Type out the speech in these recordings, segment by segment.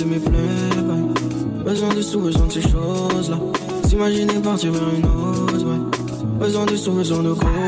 penser mes plaies, Besoin de sous, besoin de ces choses-là. S'imaginer partir vers une autre, ouais. Besoin de sous, besoin de gros.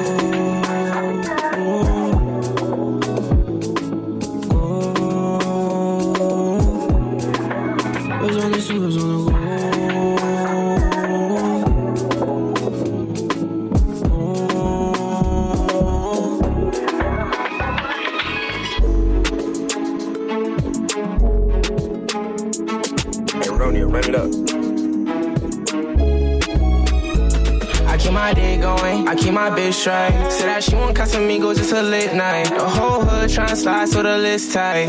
Casamigos, it's a lit night. The whole hood tryna slide so the list tight.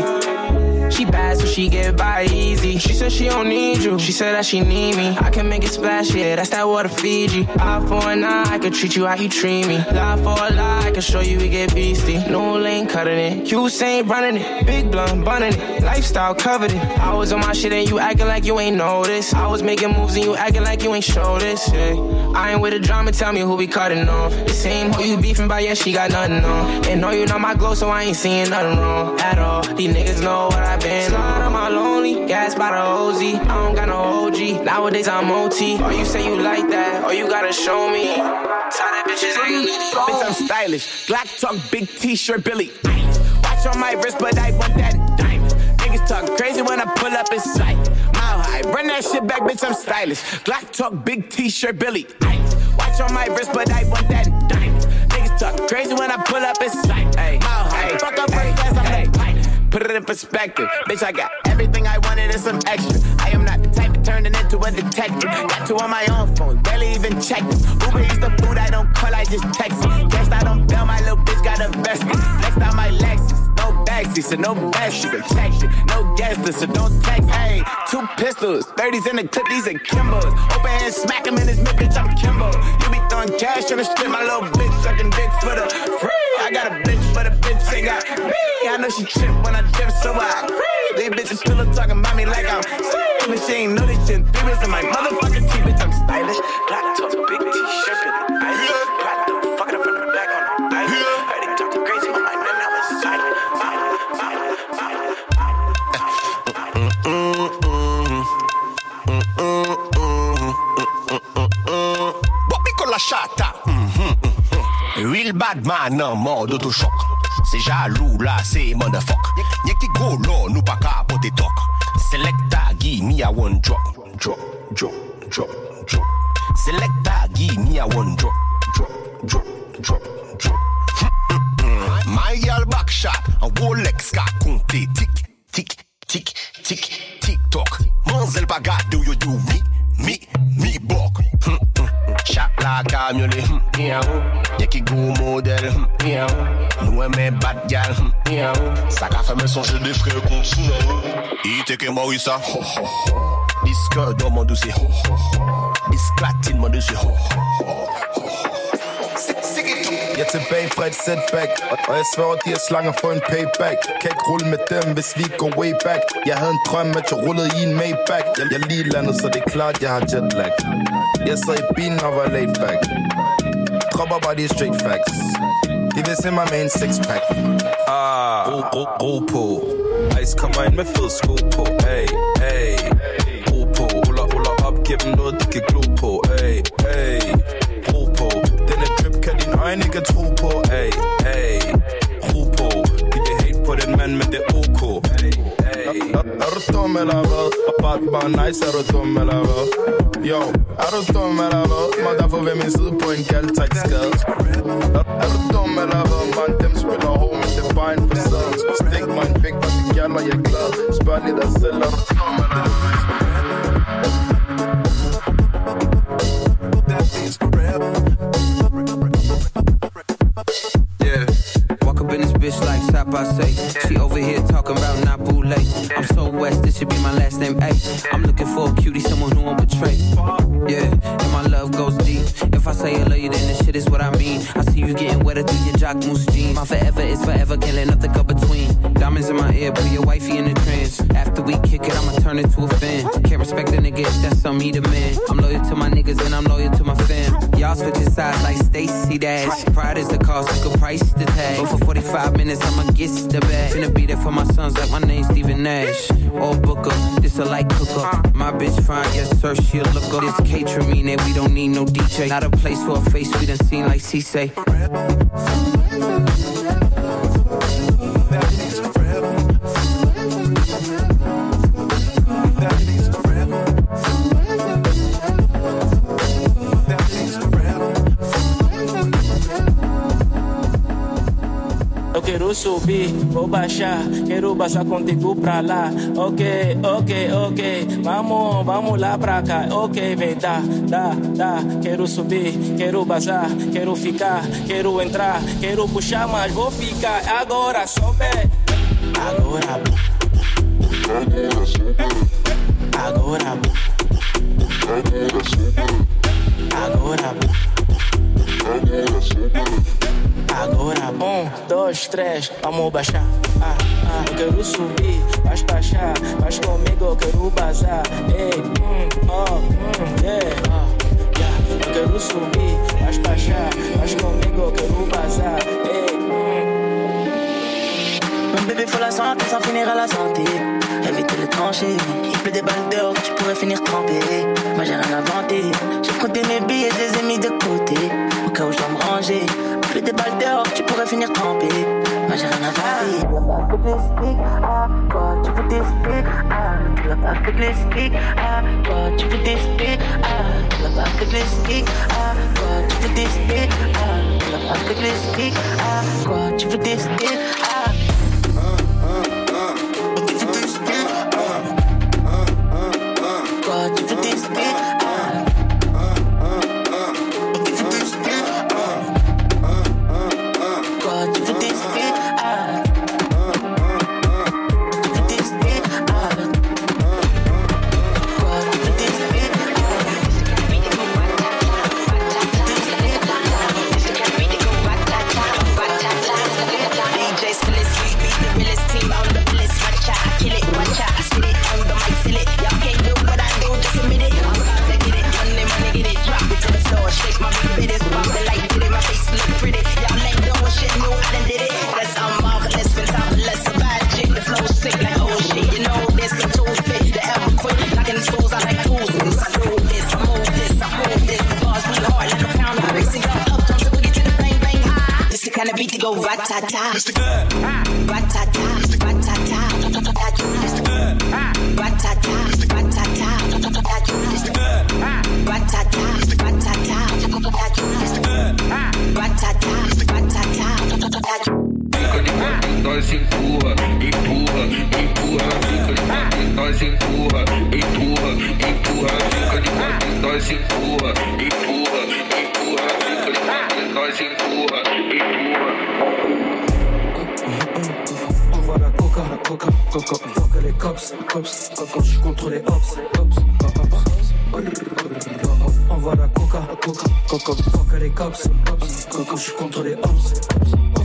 She bad, she get by easy. She said she don't need you. She said that she need me. I can make it splash, yeah, that's that water Fiji. Eye for an eye, I can treat you how you treat me. Lie for a lie, I can show you we get beastie. No lane cutting it. Ain't running it. Big blunt bunning it. Lifestyle covered it. I was on my shit and you acting like you ain't noticed. I was making moves and you acting like you ain't show this. Yeah. I ain't with the drama, tell me who we cutting off. The same who you beefing by, yeah, she got nothing on. And know you know my glow, so I ain't seeing nothing wrong at all. These niggas know what I've been. Slide on my lonely, gas by the OZ. I don't got no OG. Nowadays I'm OT. Or oh, you say you like that, or you gotta show me. Tired bitches ain't Bitch, I'm stylish. Black talk, big t-shirt, Billy. Watch on my wrist, but I want that diamond. Niggas talk crazy when I pull up in sight. Mile high, run that shit back, bitch, I'm stylish. Black talk, big t-shirt, Billy. Watch on my wrist, but I want that diamond. Niggas talk crazy when I pull up in sight. Put it in perspective. Bitch, I got everything I wanted and some extra. I am not the type of turning into a detective. Got two on my own phone, barely even check. Uber eats the food I don't call, I just text it. Guess I don't bail, my little bitch got a vested. Flexed out my Lexus, no backseat, so no backseat protection. No gas, so don't text. Hey, two pistols, 30s in the clip, these are Kimbos. Open hand, smack him in his mid, bitch, I'm Kimbo. You be throwing cash on the strip, my little bitch sucking dick for the free. I got a bitch, but a bitch ain't got me. I know she trip when I dip, so I. These bitches pillow talking about me like I'm sweet. But she ain't know this shit. Three in my motherfucking teeth, man nan mod otochok Se jalou la se motherfuck. Nye ki go lo nou pa ka pote tok Selecta gi me a one drop. Drop, drop, drop, drop. Selecta gi me a one drop, Sa ka feme sonje de fre konsou Ite ke Morisa Diske do man douce Disklatin man douce Jetzt im Bay Fred Setback svarer de er slanger for en payback. Ikke rulle med dem, hvis vi går way back. Jeg havde en drøm, at jeg rullede i en Maybach Jeg, jeg lige landet, så det er klart, jeg har jetlag. Jeg sad i bilen og var laid back. Dropper bare de straight facts. De vil se mig med en sixpack Ah, ro, ro, ro på. Ice kommer ind med fed sko på. Ay, ay Ro på, ruller, ruller op Giv dem noget, de kan glo på. Ay, ay Ro på. Denne drip kan din øjne ikke tro på. Ay, ay Ro på. De vil hate på den mand, men det er ok. Ay, ay Er du dum eller hvad? Bare, bare nice, er du dum eller hvad? Yo, er du dum eller hvad? Må derfor ved min side på en gal, tak skade er, du dum eller hvad? Man, dem spiller hård, men det er bare en facade Stik mig en pik, og de gælder, jeg er glad Spørg lige dig selv, er du dum eller hvad? Dash. Pride is the cost, like a price to tag. But for 45 minutes, I'ma get the bag. Finna be there for my sons like my name's Steven Nash. All booker, this a light cooker. Uh. My bitch fine, yes sir, she a looker. This catering mean that we don't need no DJ. Not a place for a face we done seen like C-Say. Quero subir, vou baixar, quero baixar contigo pra lá. Ok, ok, ok, vamos, vamos lá pra cá. Ok, vem, dá, dá, dá. Quero subir, quero baixar, quero ficar, quero entrar, quero puxar, mas vou ficar. Agora sobe, agora. Agora. Agora. Agora. Agora, um, dois, três, vamos baixar. Ah, ah, oh, yeah, oh, yeah. Mon bébé faut la santé sans finir à la santé. Éviter les tranchées, il pleut des balles d'or, tu pourrais finir trempé. Moi j'ai rien inventé, j'ai compté mes billets, je mis de côté. Au cas où je dois me ranger. Plus des balles dehors, tu pourrais finir trempé. Moi j'ai rien à faire. Les quoi tu veux des à les quoi tu veux des à les quoi tu veux des quoi tu veux des hops, On voit la coca, coca, coca, fuck les cops, quand je suis contre les hops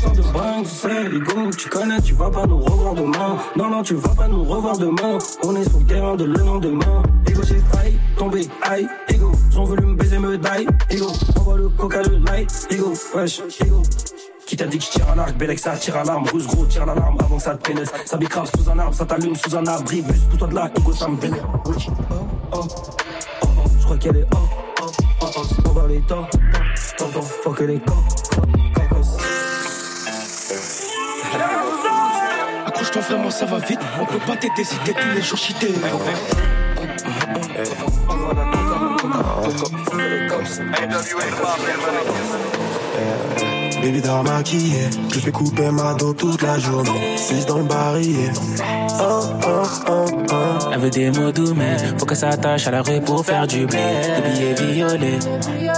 de bringue, c'est l'ego, tu connais, tu vas pas nous revoir demain. Non, non, tu vas pas nous revoir demain. On est sur le terrain de le lendemain. Ego, j'ai failli tomber, aïe, ego. J'en voulu me baiser, me die, ego. Envoie le coca, le light, ego, wesh, ego. T'a dit que je tire à l'arc, Bélec ça tire à l'arme, Rouge gros tire l'alarme avant que ça te pénètre. Ça bicrave sous un arbre, ça t'allume sous un arbre, brille, plus pour toi de là, ego ça me vénère. Oh, oh, oh, oh, je crois qu'elle est oh, oh, oh, oh, on va les temps, temps, temps, faut que les corps. Accroche-toi vraiment, ça va vite. On peut pas t'aider si t'es tous les jours cheaté. Baby dans maquillé, je fais couper ma dos toute la journée. 6 dans le barillet. Oh, oh, oh, oh. Elle veut des mots doux, mais faut que ça attache à la rue pour faire du blé. Des billets violets.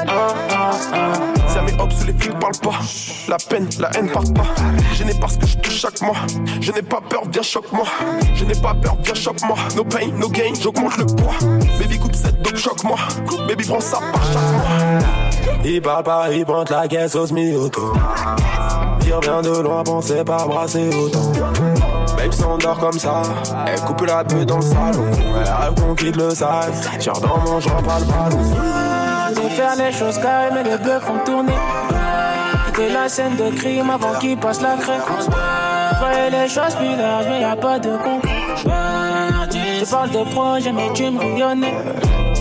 Oh, oh, oh. Ça met hop sous les films, parle pas. La peine, la haine part pas. Je n'ai pas ce que je touche chaque mois. Je n'ai pas peur, viens choque-moi. Je n'ai pas peur, viens choque-moi. No pain, no gain, j'augmente le poids. Baby coupe cette dope, choque-moi. Baby prends ça par chaque mois. Il parle pas, il pointe la caisse au semi-auto. Bien de loin, pensez pas brasser autant. Babe s'endort comme ça, elle coupe la peu dans le salon. Elle rêve qu'on quitte le sale, tire dans mon genre, pas le ballon. faire les choses carrées, mais les bœufs font tourner. Quitter la scène de crime avant qu'il passe la crème. Voyez les choses plus larges, mais y a pas de concret. Je parle de projet, mais tu me reviennais.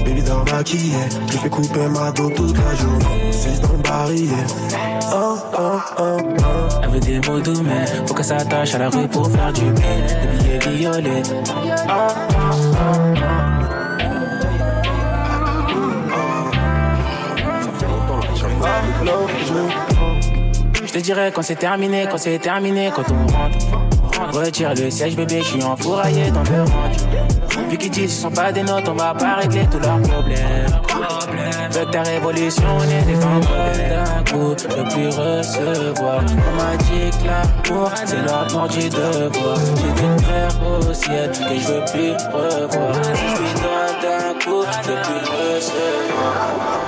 Baby dans maquillé, je fais couper ma dos toute la journée. C'est dans le barillet. Oh, oh, oh, oh. Elle veut des mots doux, mais faut qu'elle s'attache à la rue pour faire du bien. Les billets violets. Oh, oh, oh, Je te dirais quand c'est terminé, quand c'est terminé, quand on rentre. Retire le siège, bébé, je suis enfouraillé dans le range. Vu qu'ils disent ce sont pas des notes, on va pas régler tous leurs problèmes. Veux ta révolution, on est des d'un coup, je plus recevoir. On m'a dit que l'amour, c'est mort du devoir. J'ai des frères au ciel que je veux plus revoir. Je suis loin d'un coup, je plus recevoir.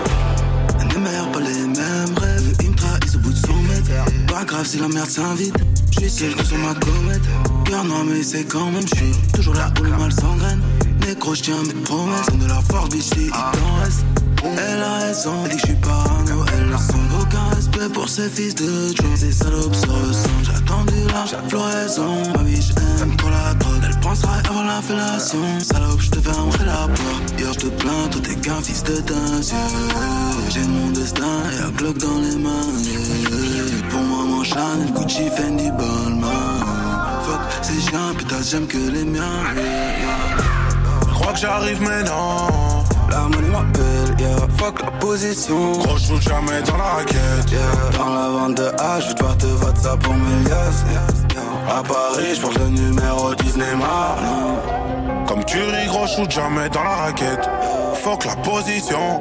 Si la merde s'invite. Je suis seul que sur ma comète. Cœur noir, mais c'est quand même, je suis toujours là où le mal s'engraine. Négro, je tiens mes promesses. de la force, bitch, il t'en reste. Elle a raison, dit que je suis parano, elle le sent. Aucun respect pour ces fils de Joe. Ces salopes se ressentent. J'ai attendu la floraison. Ma vie, j'aime trop la drogue. Elle pensera avant la. Salope, je te fermerai la porte. Yo, je te plains, toi t'es qu'un fils de dingue. J'ai mon destin et un Glock dans les mains. Pour Chanel, Gucci, Fendi, Balmain. Fuck, ces chiens, putain, j'aime que les miens. Je crois que j'arrive maintenant la monnaie m'appelle, yeah. Fuck la position. Gros, je jamais dans la raquette. Yeah. Dans la vente de H, je devoir te WhatsApp pour mes liasses. À Paris, je le numéro Disney Comme tu ris, gros, je jamais dans la raquette. Fuck la position.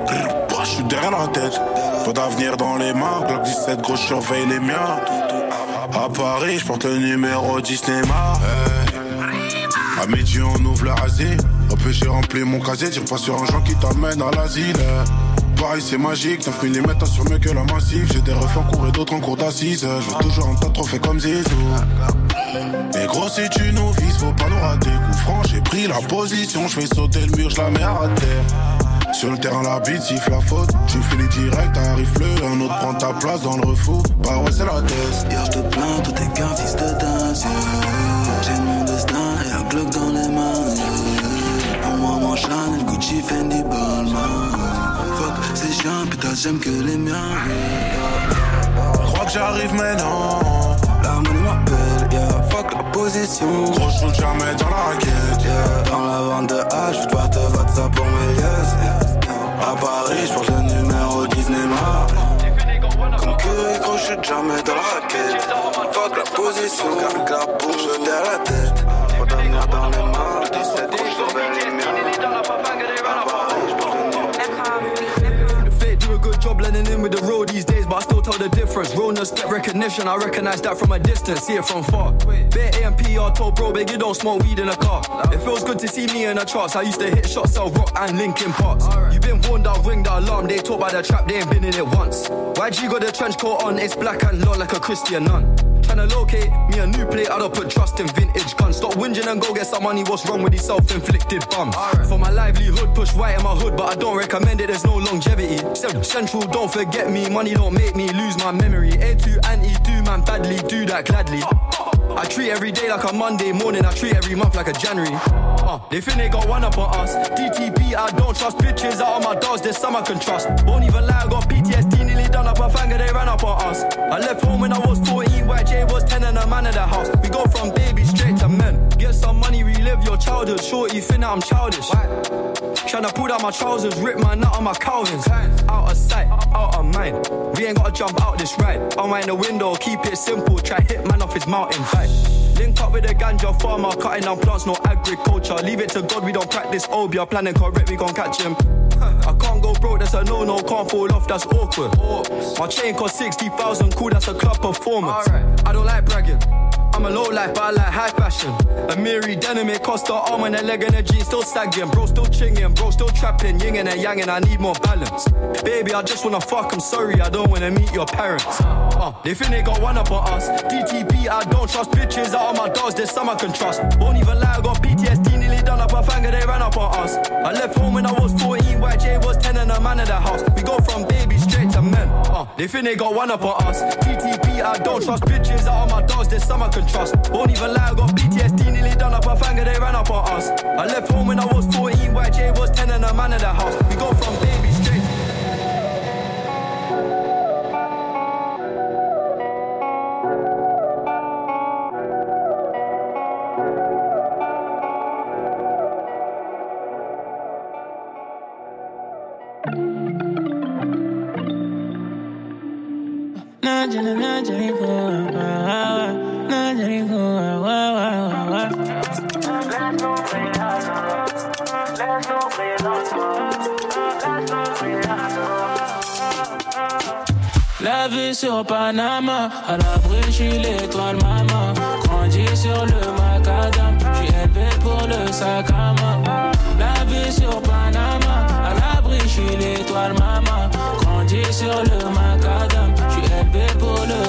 Je suis derrière la tête. Pas d'avenir dans les mains. Glock 17, gros, surveille les miens. À Paris, je porte le numéro Disney À midi, on ouvre le rasé. Peu j'ai rempli mon casier, tire pas sur un genre qui t'amène à l'asile. Pareil, c'est magique, 9 mm sur mieux que la massif. J'ai des refs en cours et d'autres en cours d'assises. Je veux toujours un tas de trophées comme Zizou. Mais gros, si tu nous vises, faut pas nous rater. Coup franc, j'ai pris la position, je fais sauter le mur, je la mets à terre. Sur le terrain, la bite siffle la faute. Tu finis direct, arrive le, un autre prend ta place dans le refou. Bah ouais, c'est la thèse. Hier, je te plains, toi t'es qu'un fils de dingue. J'ai mon destin et un bloc dans les mains. Mon Chanel, Gucci, Fendi, Balmain. Fuck ces chiens, putain, j'aime que les miens. Je crois que j'arrive maintenant. La monnaie m'appelle, yeah. Fuck la position. Gros, je jamais dans la raquette. Yeah. Dans la vente de H, je devoir te ça pour mes. Yeah. À Paris, je porte le numéro Disney Comme Curry, gros, je jamais dans la raquette. Fuck la position, car la bouche derrière la tête. Blending in with the road these days, but I still tell the difference. Realness get recognition, I recognize that from a distance, see it from far. Bare AMP, I told bro, big, you don't smoke weed in a car. It feels good to see me in the charts. I used to hit shots, sell rock and Linkin Parks. You been warned, I'll ring the alarm. They talk by the trap, they ain't been in it once. YG got the trench coat on, it's black and low like a Christian nun. Tryna locate me a new plate, I don't put trust in vintage guns. Stop whinging and go get some money. What's wrong with these self-inflicted bums? Right. For my livelihood, push white in my hood, but I don't recommend it. There's no longevity. Central, don't forget me. Money don't make me lose my memory. A2 and E2, man, badly do that gladly. I treat every day like a Monday morning. I treat every month like a January. Uh, they think they got one up on us. DTP, I don't trust bitches out of my dogs. There's some I can trust. Won't even lie, I got PTSD nearly done up finger. They ran up on us. I left home when I was 14. YJ was 10 and a man in the house. We go from baby straight to men. Get some money, relive your childhood. Shorty, think I'm childish. Tryna pull down my trousers, rip my nut on my Calvins. Out of sight, out of mind. We ain't gotta jump out this ride. Unwind the window, keep it simple. Try hit man off his mountain. Link up with a ganja farmer, cutting down plants, no agriculture. Leave it to God, we don't practice oh, obeah. Planning correct, we gon' catch him. I can't go broke, that's a no no, can't fall off, that's awkward. My chain cost 60,000, cool, that's a club performance. I don't like bragging. I'm a low life, but I like high fashion. Amiri denim, it cost a arm and a leg and a jeans still sagging. Bro, still chinging, bro, still trapping, yin and yang, and I need more balance. Baby, I just wanna fuck, I'm sorry, I don't wanna meet your parents. Uh, they think they got one up on us. DTP, I don't trust bitches out of my dogs, there's some I can trust. Won't even lie, I got PTSD, up a finger, they ran up on us. I left home when I was 14, YJ was 10 and a man in the house. We go from baby straight to men. Uh, they think they got one up on us. TTP, I don't trust bitches out of my dogs, there's some I can trust. Won't even lie, I got PTSD, nearly done up a finger, they ran up on us. I left home when I was 14, YJ was 10 and a man in the house. We go from baby La vie sur Panama, à l'abri, je l'étoile maman. Grandi sur le macadam, je suis élevé pour le sac à main. La vie sur Panama, à l'abri, je l'étoile maman. Grandi sur le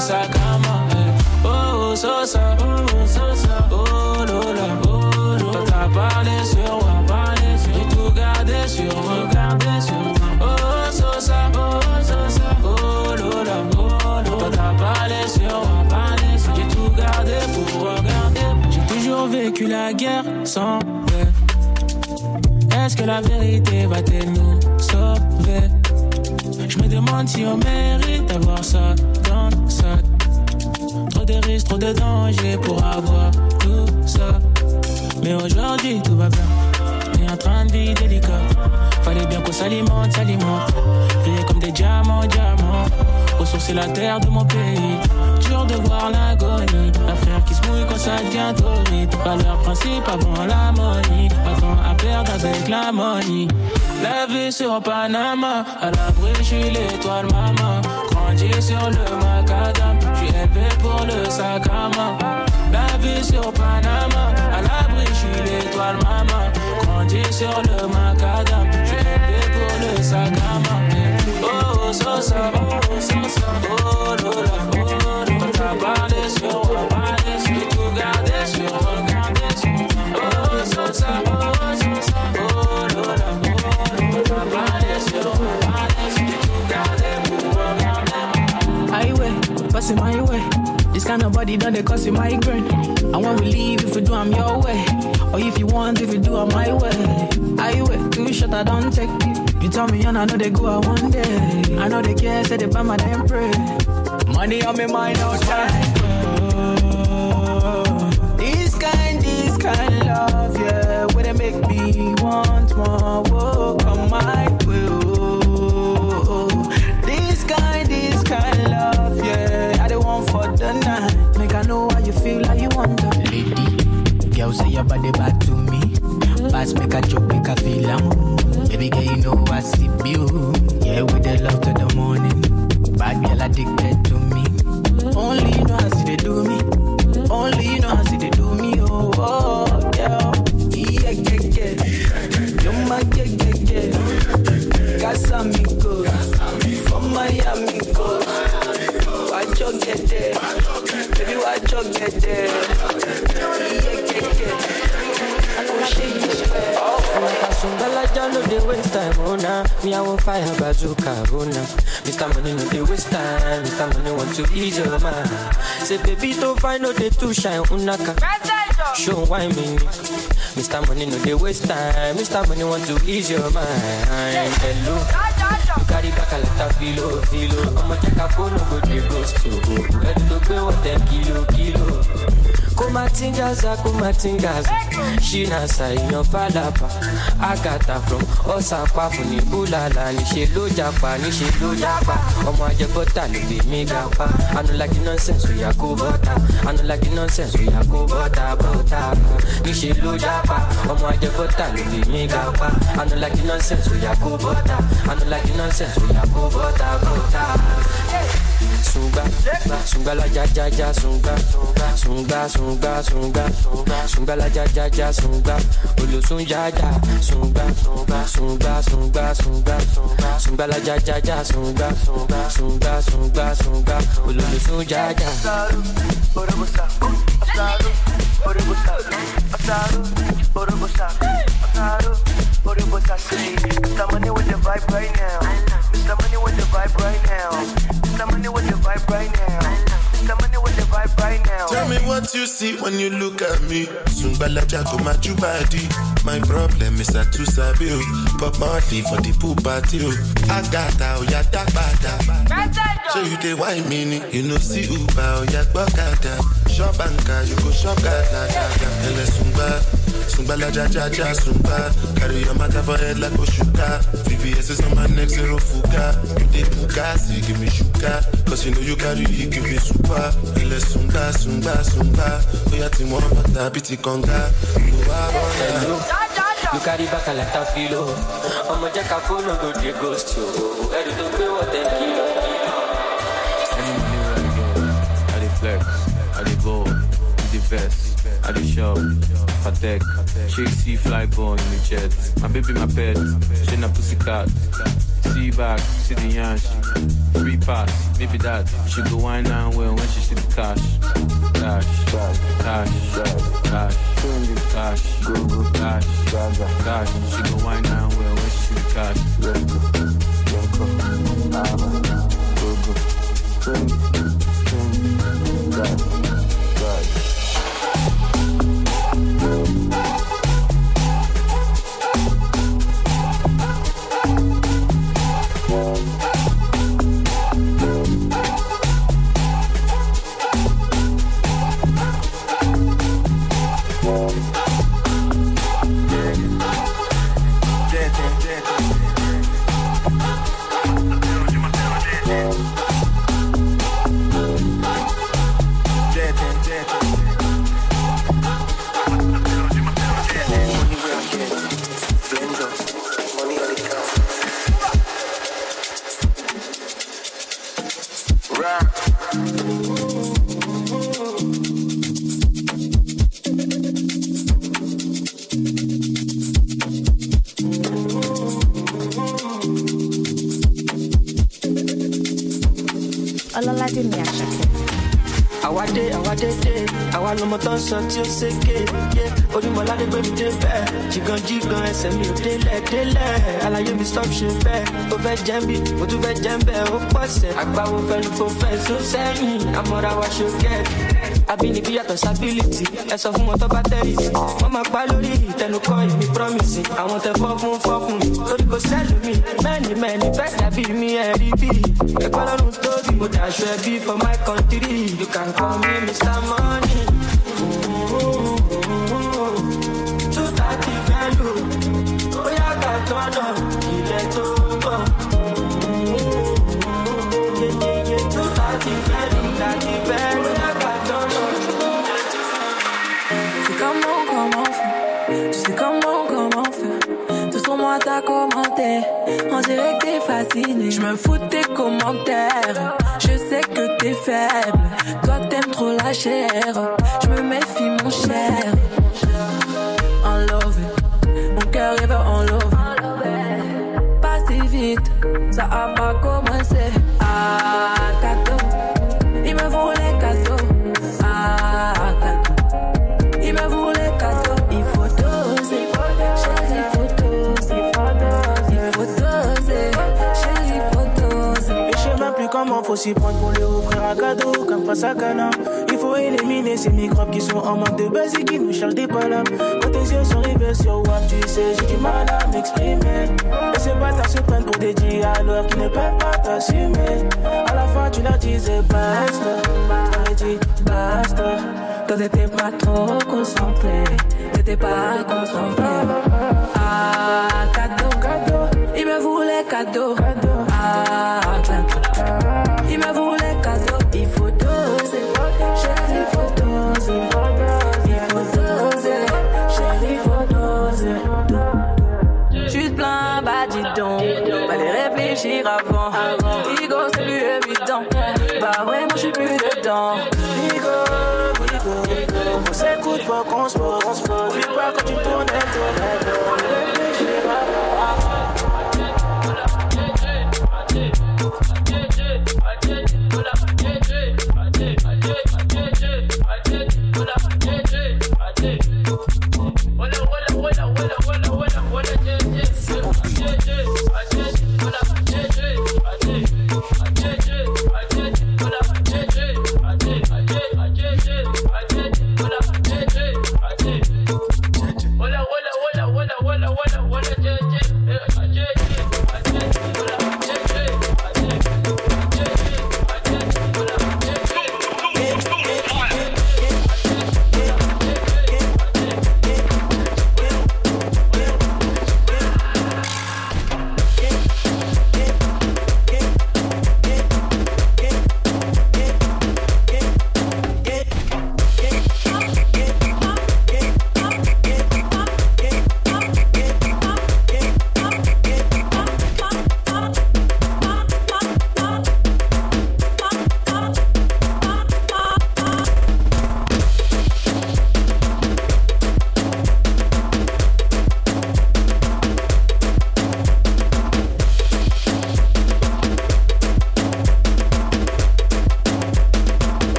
pour le sac à main. Eh, Oh, oh, so, so, oh, so, so, oh, lola, oh, lola. T'as parlé sur moi, parlé sur J'ai tout gardé sur moi, gardé sur moi. Oh, so, so, oh, so, so, oh, lola, oh, lola. T'as parlé sur moi, parlé sur J'ai tout gardé pour regarder. J'ai toujours vécu la guerre sans. Est-ce que la vérité va-t-elle nous sauver? Je me demande si on mérite d'avoir ça Trop de risques, trop de dangers pour avoir tout ça. Mais aujourd'hui tout va bien. Est en train de vivre délicat. Fallait bien qu'on s'alimente, s'alimente. Briller comme des diamants, diamants. Ressourcer la terre de mon pays. Dur de voir l'agonie. La frère qui se mouille quand ça devient torride. Valeur principe avant l'harmonie. Pas temps à perdre avec la money. La vie sur Panama. À l'abri, je suis l'étoile maman. Grandi sur le macadam. Suis élevé pour le sac à main. La vie sur Panama. À l'abri, je suis l'étoile maman. Grandi sur le macadam. Suis élevé pour le sac à main. Oh, oh, so, so, oh, so, so, oh, lola, oh, lola. T'as parlé sur moi, This kind body done they cause you migraine. And when we leave, if we do, I'm your way. Or if you want, if you do, I'm my way. Highway, two shot I don't take. You tell me, and I know they go out one day. I know they care, say they buy my damn pray. Money on me mind outside. Oh, this kind, this kind love, yeah. Where they make me want more. Whoa, Girl say your body back to me. Pass make a joke, make a feel am. Baby girl, you know I see you. Yeah, with the love to the morning. Bad girl addicted to me. Only you know how see they do me. Only you know how see they do me. Oh, oh yeah. Yeah, yeah, yeah. You're my yeah, yeah, yeah. Casamigos. From Miami, go. Watch you get there. Baby, watch you get there. No dey waste time, oh nah. Me I want fire bazooka, oh nah. Mr. Money no dey waste time, Mr. Money want to ease your mind. Say baby don't find no dey too shine, oh unaka. Show why me. Mr. Money no dey waste time, Mr. Money want to ease your mind. Hello. You carry back a lot of filo, filo. I'ma check a phone, no go dey ghost to. Ready to pay what ten kilo, kilo. Kumatingaza kumatingaza. Ṣínàṣà èèyàn fàlàpà àgàtà from ọ̀sàpàfù ní búlàlà níṣẹ́ ló japa níṣẹ́ ló japa. Ọmọ ajẹbọ́tà ló fi mí ga pa anulagi nonsense oya kó bọ́tà anulagi nonsense oya kó bọ́tà bọ́tà níṣẹ́ ló japa. Ọmọ ajẹbọ́tà ló fi mí ga pa anulagi nonsense oya kó bọ́tà anulagi nonsense oya kó bọ́tà bọ́tà. Sunga, sunga la ja ja ja sunga, sunga sunga sunga, sunga la ja ja ja sunga, olosun ja ja sunga, sunga sunga sunga, sunga la ja ja ja sunga, sunga sunga sunga, olosun ja ja. Otaru, Orobosa, Otaru, Orobosa, Otaru, Orobosa. Say, Mr. Money with the vibe right now. Mr. Money with the vibe right now. Mr. Money with the vibe right now. Mr. Money with the vibe right now. Tell me what you see when you look at me. Sungbalaja go my body. My problem is I too sabi o. Bob Marley for the pool party o. Agata o ya dagbada. So you dey wine me ni. You know see Uber oh, o ya gbọ́kada. Shop anka you go shop gada gada. Ele sungba. Sungba la ja ja ja sungba. Carry your matter for head like Oshuka. VVS is on my neck zero fuka. You dey puka, see give me shuka. Cause you know you carry it, give me super. Ele sungba sungba sungba. Oya oh, ti mo bata biti konga. Hello. You carry back a lot of filo. Ọmọ jẹ́ ká fóònù go dey ghost yo. Ẹ̀rù tó gbé wọ̀ tẹ̀ kí lọ. Any money where I get, I dey flex, I dey ball, I dey vest, I dey shop, Patek, shake see fly ball in the jet. My baby, my pet, she na pussycat. See back, see the yansh, free pass, maybe that. She go wine and well when she see the cash. Cash, cash, cash, cash, cash, go go cash, cash. She go wine and well when she see the cash. Go go. ọlọ́ládé mi tó ń sọ tí ó ṣèké yé ojúmọ́ ládé gbé mi dé bẹ́ẹ̀ jìgàn jìgàn ẹsẹ̀ mi ò délẹ̀ délẹ̀ àlàyé mi stop ṣe bẹ́ẹ̀ ó fẹ́ jẹ́ bí mo tún fẹ́ jẹ́ bẹ́ẹ̀ ó pọ̀sẹ̀ àgbáwo fẹnu fò fẹ́ sún sẹ́yìn àmọ́ra wa ṣe abínibí yàtọ̀ sábìlìtì ẹ fún wọn tó wọ́n máa pa lórí ìtẹnukọ́ ìmí promise àwọn tẹ fọ́ fún fọ́ fún mi torí kò sẹ́lù mi mẹ́ni mẹ́ni fẹ́ dàbí mi ẹ̀ bí ẹgbẹ́ lọ́run tóbi mo dàṣọ ẹbí for my country. You can call me mr money. Je me fous de tes commentaires. Je sais que t'es faible. Toi t'aimes trop la chair. Je me méfie mon cher prendre pour lui offrir un cadeau comme face à Cana. Il faut éliminer ces microbes qui sont en manque de base et qui nous cherchent des palabres. Quand tes yeux sont rivés sur WAP, tu sais, j'ai du mal à m'exprimer. Et ces bâtards se prennent pour des dialogues qui ne peuvent pas t'assumer. À la fin, tu leur disais basta. T'aurais dit basta. Toi, t'étais pas trop concentré. T'étais pas concentré. Ah, cadeau, cadeau. Il me voulait cadeau.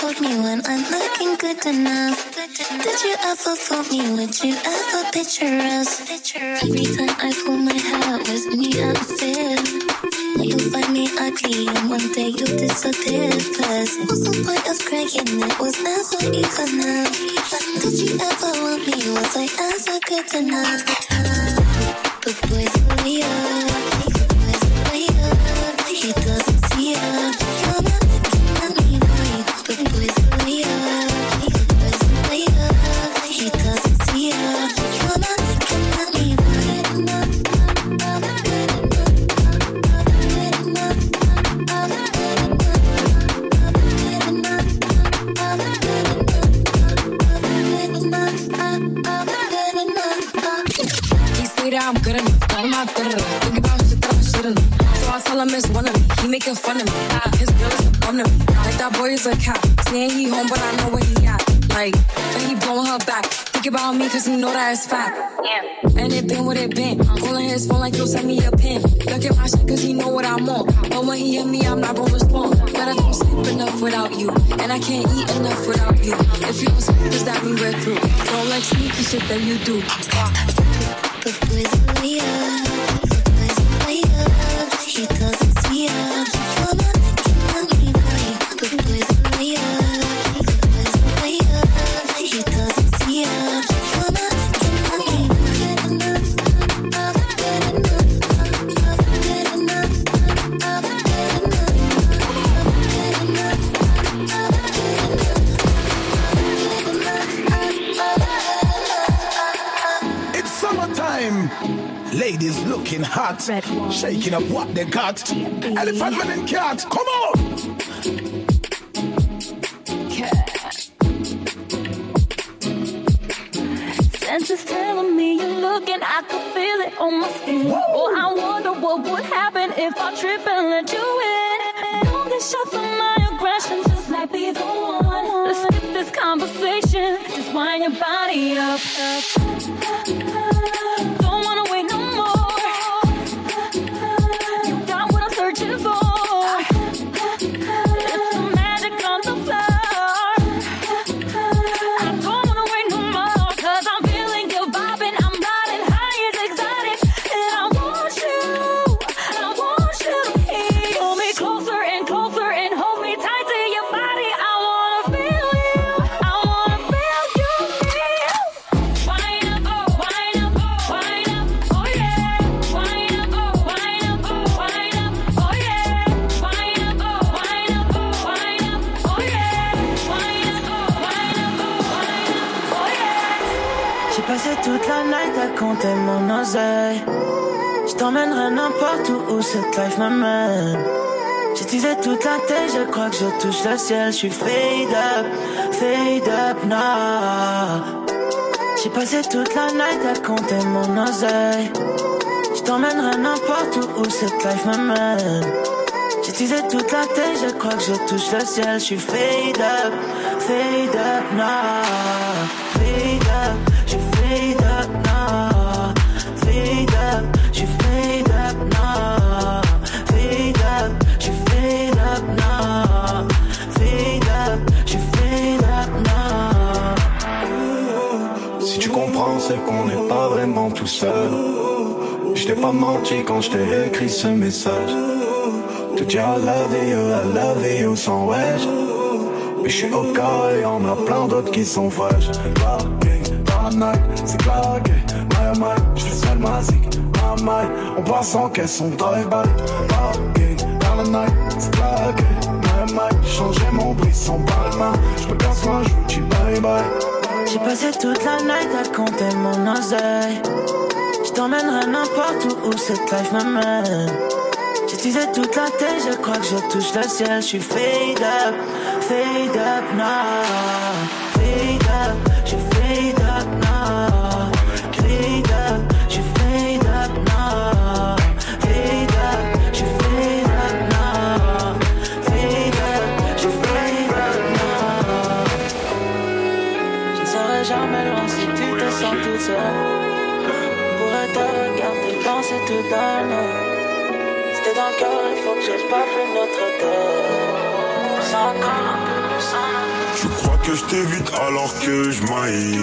Hold me when I'm looking good enough Did you ever fool me? Would you ever picture us? Every time I pull my hair, where's me outfit? You'll find me ugly and one day you'll disappear Cause what's the point of crying? It was never enough Did you ever want me? Was I ever good enough? But boys, we are fun of me. His is a bum to me. Like that boy is a cat. Saying he home, but I know where he at. Like, when he blowing her back. Think about me, cause he know that it's fat. Yeah. And it been what it been. Calling his phone like he'll send me a pin. Look at my shit, cause he know what I'm on. But when he hit me, I'm not gonna respond. But I don't sleep enough without you. And I can't eat enough without you. If you don't speak, does that mean we're through? Don't like sneaky shit that you do. But boys, we are. He doesn't see us. Ladies looking hot, shaking up what they got. Elephant man and cat, come on! Senses telling me you're looking, I can feel it on my skin. Oh, I wonder what would happen if I trip and let you in. Don't get shut from my aggression, just might be the one. Let's skip this conversation, just wind your body up. Je t'emmènerai n'importe où où cette life m'amène. J'utilisais toute la tête, je crois que je touche le ciel. Je suis fade up, fade up now. J'ai passé toute la night à compter mon oseille. Je t'emmènerai n'importe où où cette life m'amène. J'utilisais toute la tête, je crois que je touche le ciel. Je suis fade up, fade up now. Pas menti quand je t'ai écrit ce message. Te dire I love you, I love you sans wesh. Mais je suis au cas et y'en a plein d'autres qui sont dans la night, c'est claqué. My, my, je fais seul ma zik. My, my, on passe en caisse, son drive-by. la night, c'est claqué. My, my, changer mon brisson par main. Je me casse moi, je vous dis bye bye. J'ai passé toute la night à compter mon oseille. T'emmènerai n'importe où où cette life m'amène. J'utilisais toute la tête, je crois que je touche le ciel. Je suis fade up, fade up now. Tu crois que je t'évite alors que je maille.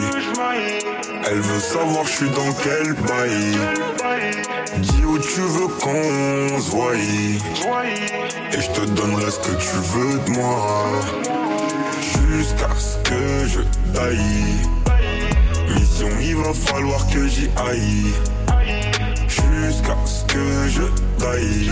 Elle veut savoir je suis dans quel bail. Dis où tu veux qu'on se voie. Et je te donnerai ce que tu veux de moi. Jusqu'à ce que je taille. Mission il va falloir que j'y aille. Jusqu'à ce que je taille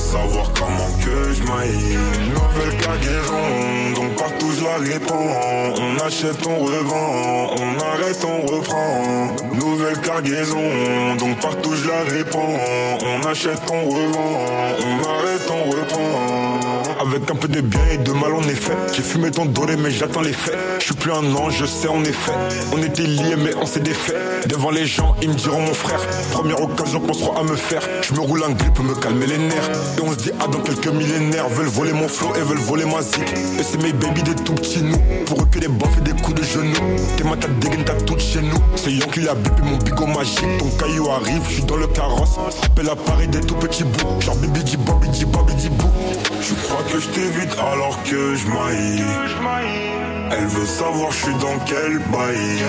savoir comment que je maille. Nouvelle cargaison, donc partout je la répands. On achète, on revend, on arrête, on reprend. Nouvelle cargaison, donc partout je la répands. On achète, on revend, on arrête, on reprend Avec un peu de bien et de mal en effet J'ai fumé ton doré mais j'attends les faits. Je suis plus un ange, je sais en effet. On était liés mais on s'est défait. Devant les gens ils me diront mon frère Première occasion penseront à me faire. Je me roule un grip pour me calmer les nerfs. Et on se dit ah dans quelques millénaires Veulent voler mon flow et veulent voler ma zik. Et c'est mes baby des tout petits nous. Pour eux que des baffes et des coups de genoux. T'es ma tête dégaine t'as tout chez nous. C'est Yon qui a bipé mon bigot magique. Ton caillou arrive, je suis dans le carrosse. Appelle à Paris des tout petits bouts. Genre bibi di bobby di bobby di bou Tu crois que je t'évite alors que je maille. Elle veut savoir je suis dans quel bail.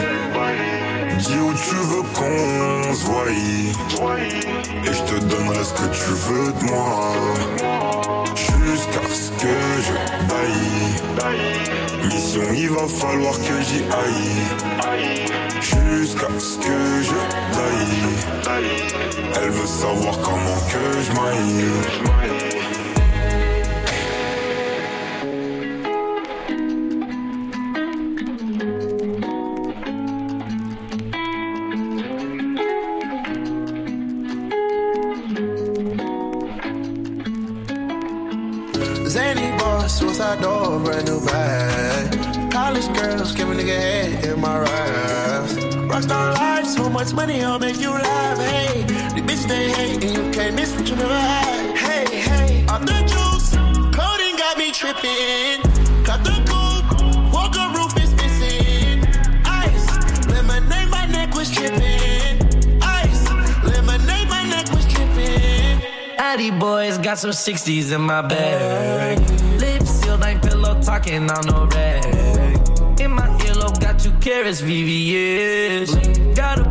Dis où tu veux qu'on se voie. Et je te donnerai ce que tu veux de moi. Jusqu'à ce que je baille. Mission il va falloir que j'y aille. Jusqu'à ce que je baille. Elle veut savoir comment que je maille much money, I'll make you laugh. Hey, the bitch they hate, and you can't miss what you never had. Hey, hey, off the juice, codeine got me tripping. Cut the coupe, walker roof is missing. Ice, lemonade, my neck was tripping. Ice, lemonade, my neck was tripping. Addy boys got some 60s in my bag. Lips sealed, ain't pillow talking on no rag. In my earlobe, got two carats, VVS. Got a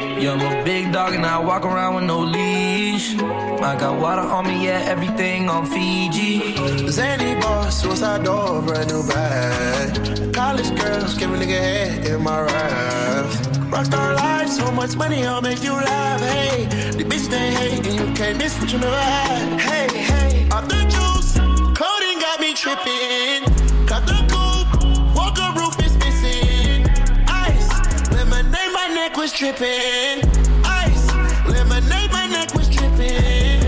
Yeah, I'm a big dog and I walk around with no leash. I got water on me, yeah, everything on Fiji. Zany boss, suicide door, brand new bag. College girls, give a nigga head in my raps. Rockstar life, so much money, I'll make you laugh. Hey, the bitch they hate, and you can't miss what you never had. Hey, hey, off the juice, codeine got me tripping. Was tripping. Ice, lemonade, my neck was tripping.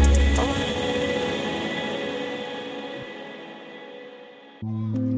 London.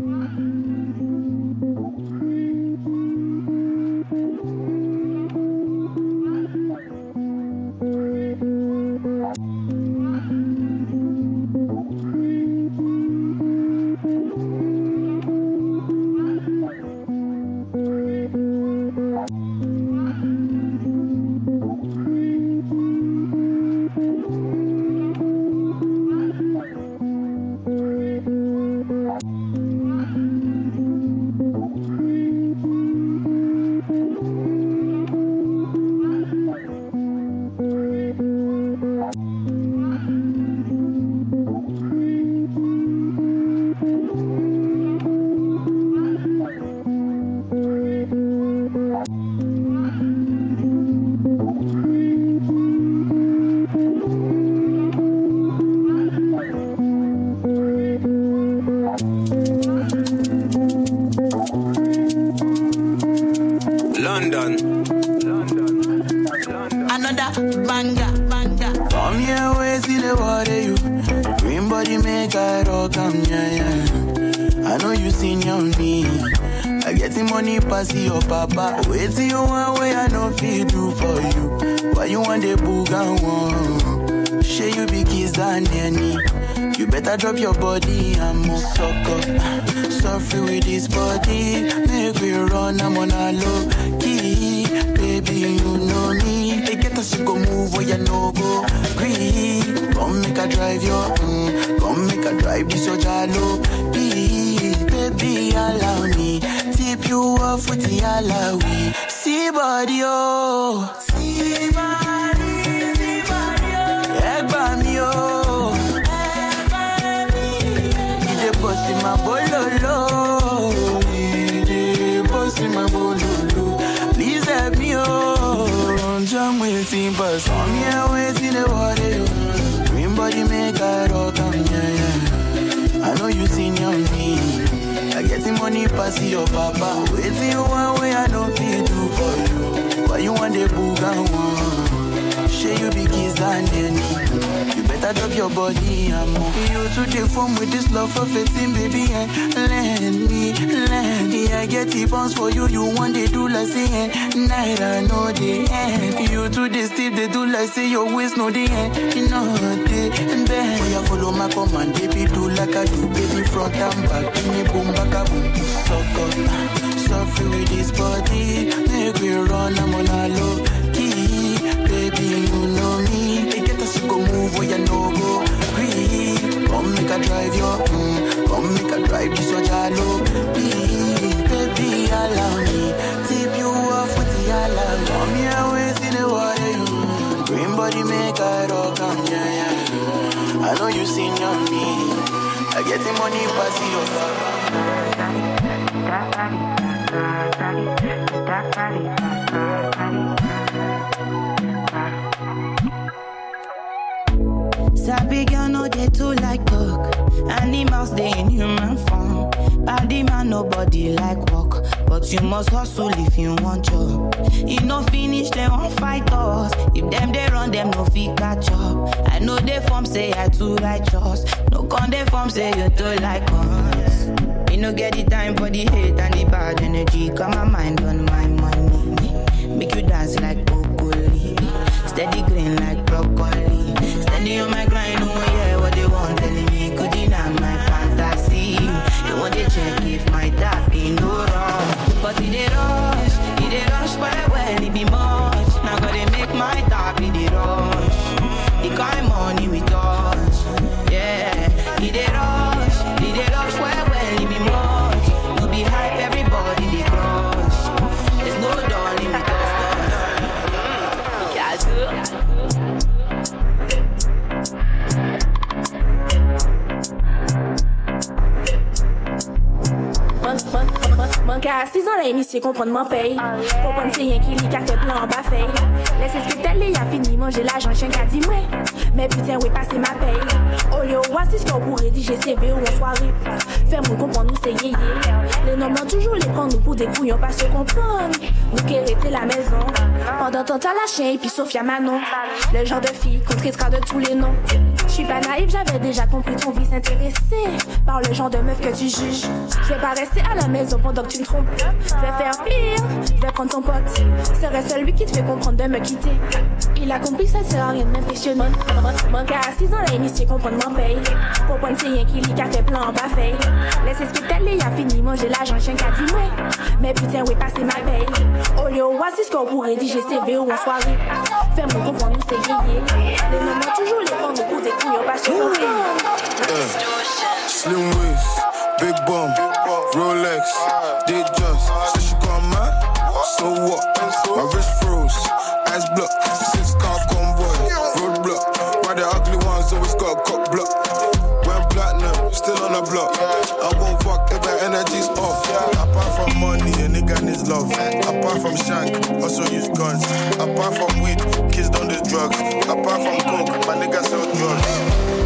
Body and move suck up. Suffer with this body. Make we run, I'm on a low key. Baby, you know me. They get us to go move where you no go. Green. Come make a drive your, mm. Come make a drive this your jalo. Baby, allow me. Tip you off with the alawi. See body, oh. See body, waiting, but some here waiting the water. Green body make a rock, um, yeah, yeah. I know you seen your me. I getting money pass your papa. Waiting you one way I don't feel do for you. Why you want the boogan one? Share you be kiss and any. You better drop your body and more. You to the form with this love for fitting, baby, and let me, let I get the bounce for you. You want they do like say, eh, night I know the end. You to the steep, they do like say your waist know the end. You know the and then you follow my command, baby, do like I do, baby, front and back. Give me boom, back a boom, suck up. Suffer with this body, make me run, I'm on a low key. Baby, you know me. They get to go move where you no go. Green, come make a drive your, mm, come make a drive this your jalo. Know you seen your me. I get the money pass your Sabi girl no dey too like talk. Animals dey in human form. Body man nobody like walk, but you must hustle if you want job. E no finish dem wan fight us. If them they run them no fit catch up. I know dey form say I too righteous. No con dey form say you too like us. Me no get the time for the hate and the bad energy. Got my mind on my money. Make you dance like broccoli. Steady green like broccoli. Steady on my grind, oh yeah, what they want it cas, si on a initié comprendrement fait, comprendre c'est rien qui lit qu'à fait plan en bas fait. Laissez ce que t'as il a fini manger l'argent, chien qu'a dit moi. Mais putain, oui, passez ma paye. Lieu voici ce qu'on pourrait rédiger CV ou en soirée. Fais-moi comprendre nous c'est yéyé Les noms toujours les prendre nous pour des couillons pas se comprendre Nous qui hériter la maison Pendant temps la chien et puis Sophia Manon. Le genre de fille qu'on traitera de tous les noms. Je suis pas naïve j'avais déjà compris ton vie s'intéresser Par le genre de meuf que tu juges. Je vais pas rester à la maison pendant que tu me trompes. Je vais faire pire, je vais prendre ton pote. Serait celui qui te fait comprendre de me quitter Il a compris ça sert à rien de m'impressionner Manque à 6 ans la initié comprendre mon paye Comprendre c'est rien qui lit qu'a fait plan en bas fait. Laisse ce y a fini manger l'argent chien qu'a dit ouais. Mais putain oui passer ma paye Au lieu oasis qu'on pourrait rédiger CV ou en soirée. Fais-moi comprendre nous c'est yéyé Les m'ont toujours les prendre pour des couillons pas se Slim waist, big bum, Rolex, did just. Said she got mad, so what? My wrist froze, eyes blocked. Six still on the block. I won't fuck if my energy's off. Apart from money, a nigga needs love. Apart from shank, also use guns. Apart from weed, kids don't do drugs. Apart from coke, my nigga sell drugs.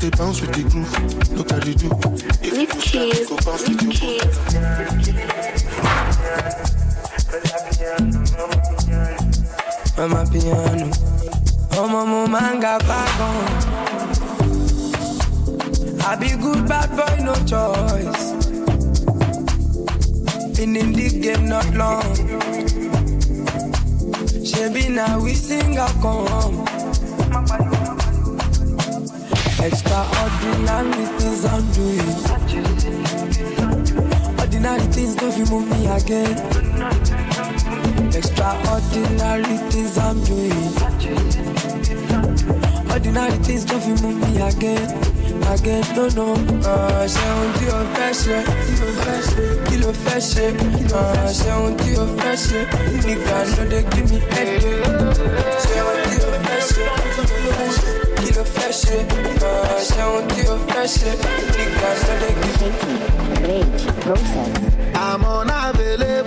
suppose bounce with the groove. Look at the do. If with you kids, go bounce with, with kids. Mama piano, oh mo máa ń ga. I be good bad boy, no choice. Been in this game not long. Shebi now, we sing a come. Extraordinary things I'm doing. Ordinary things don't you move me again. Extraordinary things I'm doing. Ordinary things don't you move me again. again no no uh, ṣeun tí o fẹ́ ṣe kí ló fẹ́ ṣe uh, ṣeun tí o fẹ́ ṣe nígbà lóde kí mi ẹ̀ dé ṣeun tí o fẹ́ ṣe kí fresh fresh I'm on a village.